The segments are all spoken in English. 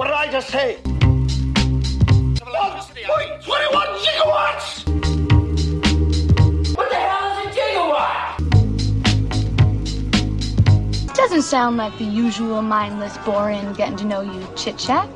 What did I just say? 1.21 gigawatts! What the hell is a gigawatt? Doesn't sound like the usual mindless, boring, getting to know you chit chat.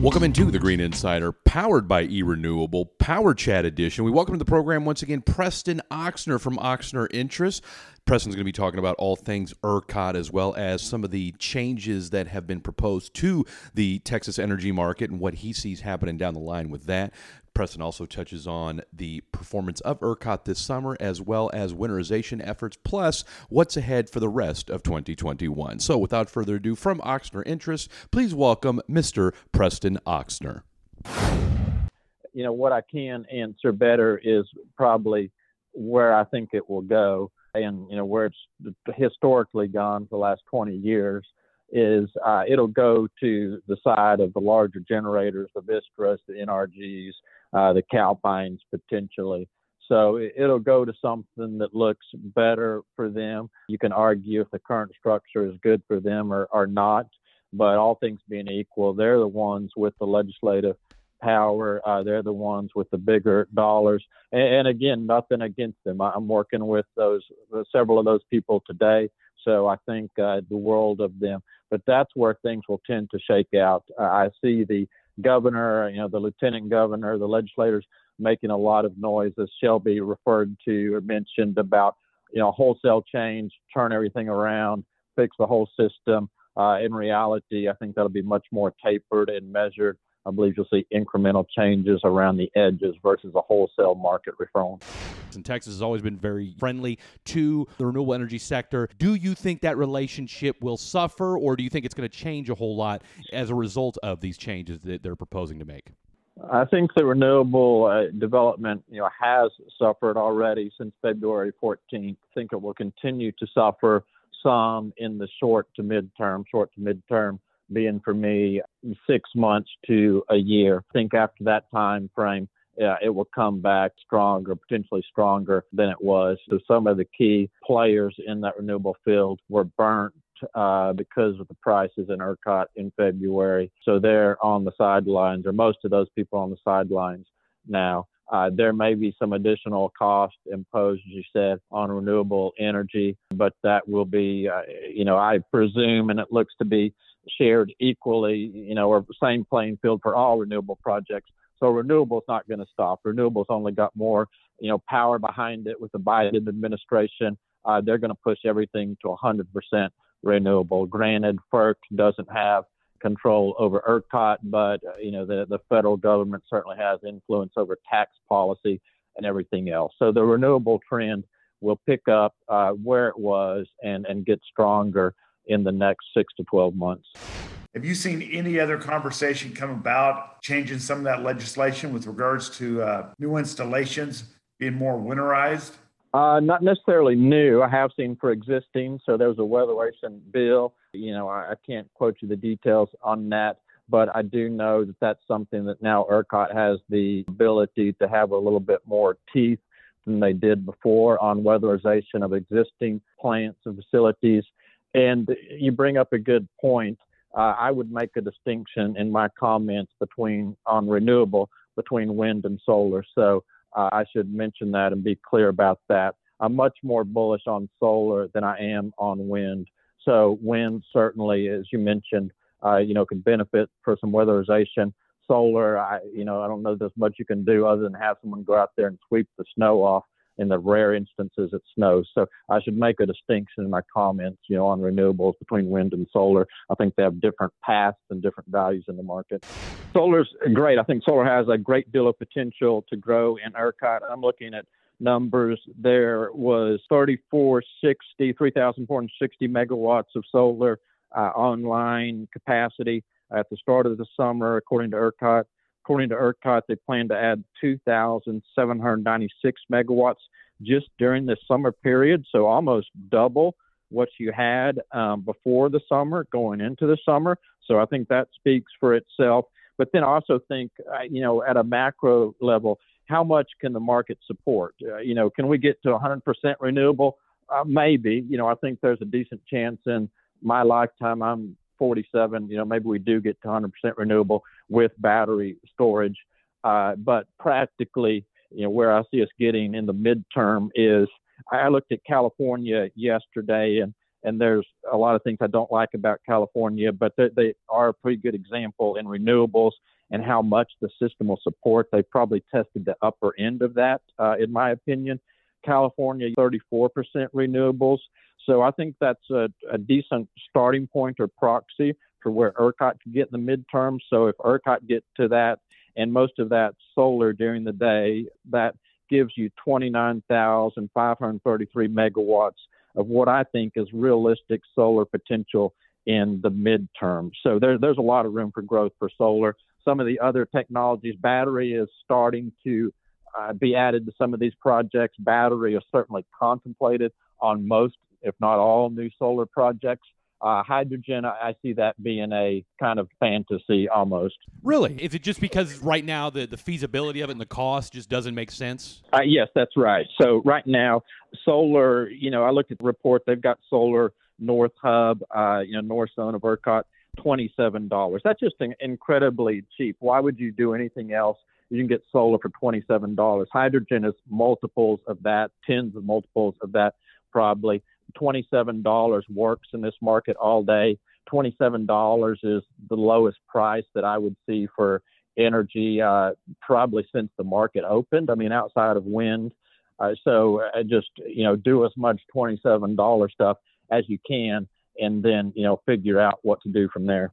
Welcome into the Green Insider, powered by eRenewable Power Chat Edition. We welcome to the program once again Preston Ochsner from Ochsner Interest. Preston's going to be talking about all things ERCOT as well as some of the changes that have been proposed to the Texas energy market and what he sees happening down the line with that. Preston also touches on the performance of ERCOT this summer, as well as winterization efforts, plus what's ahead for the rest of 2021. So, without further ado, from Ochsner Interest, please welcome Mr. Preston Ochsner. You know, what I can answer better is probably where I think it will go and, you know, where it's historically gone for the last 20 years is uh, it'll go to the side of the larger generators, the Vistras, the NRGs, uh, the Calpines potentially. So it'll go to something that looks better for them. You can argue if the current structure is good for them or, or not, but all things being equal, they're the ones with the legislative power. Uh, they're the ones with the bigger dollars. And, and again, nothing against them. I'm working with those uh, several of those people today, so I think uh, the world of them. But that's where things will tend to shake out. Uh, I see the governor, you know, the lieutenant governor, the legislators making a lot of noise, as Shelby referred to or mentioned about, you know, wholesale change, turn everything around, fix the whole system. Uh, in reality, I think that'll be much more tapered and measured. I believe you'll see incremental changes around the edges versus a wholesale market reform. And Texas has always been very friendly to the renewable energy sector. Do you think that relationship will suffer, or do you think it's going to change a whole lot as a result of these changes that they're proposing to make? I think the renewable uh, development, you know, has suffered already since February 14th. I think it will continue to suffer some in the short to midterm, short to midterm being for me six months to a year. I think after that time frame, yeah, it will come back stronger, potentially stronger than it was. So some of the key players in that renewable field were burnt uh, because of the prices in ERCOT in February. So they're on the sidelines, or most of those people on the sidelines now. Uh, there may be some additional cost imposed, as you said, on renewable energy, but that will be, uh, you know, I presume, and it looks to be shared equally, you know, or same playing field for all renewable projects. So renewables not going to stop. Renewables only got more, you know, power behind it with the Biden administration. Uh, they're going to push everything to 100% renewable. Granted, FERC doesn't have control over ERCOT, but uh, you know the the federal government certainly has influence over tax policy and everything else. So the renewable trend will pick up uh, where it was and and get stronger in the next six to 12 months. Have you seen any other conversation come about changing some of that legislation with regards to uh, new installations being more winterized? Uh, not necessarily new. I have seen for existing. So there was a weatherization bill. You know, I, I can't quote you the details on that, but I do know that that's something that now ERCOT has the ability to have a little bit more teeth than they did before on weatherization of existing plants and facilities. And you bring up a good point. Uh, I would make a distinction in my comments between on renewable between wind and solar. So uh, I should mention that and be clear about that. I'm much more bullish on solar than I am on wind. So wind certainly, as you mentioned, uh, you know, could benefit for some weatherization. Solar, I, you know, I don't know there's much you can do other than have someone go out there and sweep the snow off in the rare instances it snows. So I should make a distinction in my comments, you know, on renewables between wind and solar. I think they have different paths and different values in the market. Solar's great. I think solar has a great deal of potential to grow in ERCOT. I'm looking at numbers. There was 3460, 3,460 megawatts of solar uh, online capacity at the start of the summer, according to ERCOT. According to ERCOT, they plan to add 2,796 megawatts just during the summer period, so almost double what you had um, before the summer going into the summer. So I think that speaks for itself. But then also think, uh, you know, at a macro level, how much can the market support? Uh, you know, can we get to 100% renewable? Uh, maybe. You know, I think there's a decent chance in my lifetime. I'm 47, you know, maybe we do get to 100% renewable with battery storage. Uh, but practically, you know, where I see us getting in the midterm is I looked at California yesterday and and there's a lot of things I don't like about California, but they, they are a pretty good example in renewables and how much the system will support. They probably tested the upper end of that, uh, in my opinion. California, 34% renewables. So I think that's a, a decent starting point or proxy for where ERCOT could get in the midterm. So if ERCOT gets to that, and most of that solar during the day, that gives you 29,533 megawatts of what I think is realistic solar potential in the midterm. So there, there's a lot of room for growth for solar. Some of the other technologies, battery is starting to uh, be added to some of these projects. Battery is certainly contemplated on most, if not all, new solar projects. Uh, hydrogen, I see that being a kind of fantasy almost. Really? Is it just because right now the, the feasibility of it and the cost just doesn't make sense? Uh, yes, that's right. So right now, solar, you know, I looked at the report, they've got solar North Hub, uh, you know, North Zone of ERCOT, $27. That's just incredibly cheap. Why would you do anything else? You can get solar for $27. Hydrogen is multiples of that, tens of multiples of that, probably. $27 works in this market all day. $27 is the lowest price that I would see for energy uh, probably since the market opened. I mean, outside of wind. Uh, so uh, just, you know, do as much $27 stuff as you can and then, you know, figure out what to do from there.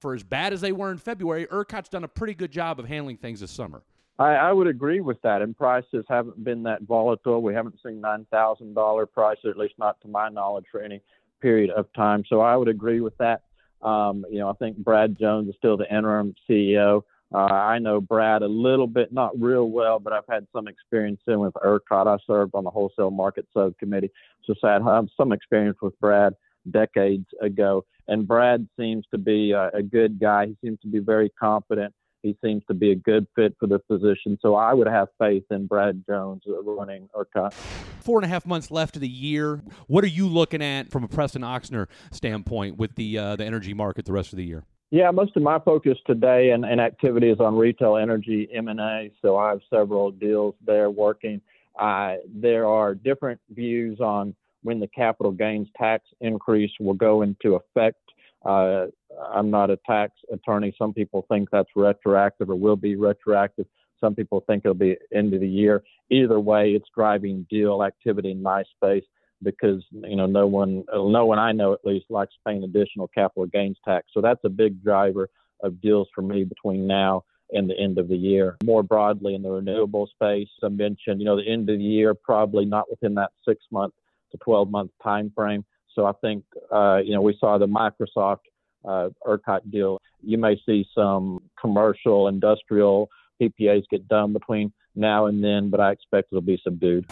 For as bad as they were in February, ERCOT's done a pretty good job of handling things this summer. I, I would agree with that. And prices haven't been that volatile. We haven't seen nine thousand dollar prices, at least not to my knowledge, for any period of time. So I would agree with that. Um, you know, I think Brad Jones is still the interim CEO. Uh, I know Brad a little bit, not real well, but I've had some experience in with ERCOT. I served on the wholesale market subcommittee, so I have some experience with Brad decades ago. And Brad seems to be a, a good guy. He seems to be very competent. He seems to be a good fit for the position. So I would have faith in Brad Jones running ERCOT. Four and a half months left of the year. What are you looking at from a Preston Ochsner standpoint with the uh, the energy market the rest of the year? Yeah, most of my focus today and, and activity is on retail energy M&A. So I have several deals there working. Uh, there are different views on when the capital gains tax increase will go into effect. Uh, I'm not a tax attorney. Some people think that's retroactive or will be retroactive. Some people think it'll be end of the year. Either way, it's driving deal activity in my space because you know no one, no one I know at least likes paying additional capital gains tax. So that's a big driver of deals for me between now and the end of the year. More broadly in the renewable space, I mentioned you know the end of the year probably not within that six month to 12 month time frame. So I think uh, you know we saw the Microsoft uh, ERCOT deal. You may see some commercial, industrial PPAs get done between now and then, but I expect it'll be subdued.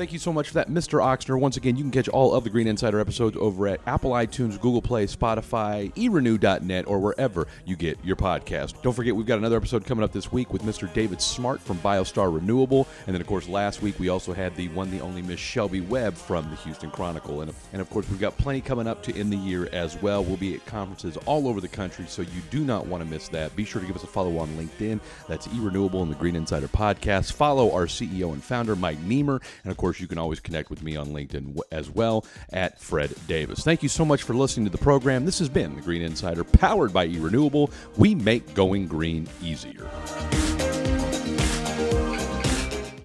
Thank you so much for that, Mr. Ochsner. Once again, you can catch all of the Green Insider episodes over at Apple iTunes, Google Play, Spotify, erenew.net, or wherever you get your podcast. Don't forget, we've got another episode coming up this week with Mr. David Smart from BioStar Renewable. And then, of course, last week we also had the one, the only Miss Shelby Webb from the Houston Chronicle. And, and of course, we've got plenty coming up to end the year as well. We'll be at conferences all over the country, so you do not want to miss that. Be sure to give us a follow on LinkedIn. That's eRenewable and the Green Insider Podcast. Follow our CEO and founder, Mike Niemer. And, of course, you can always connect with me on LinkedIn as well at Fred Davis. Thank you so much for listening to the program. This has been the Green Insider powered by eRenewable. We make going green easier.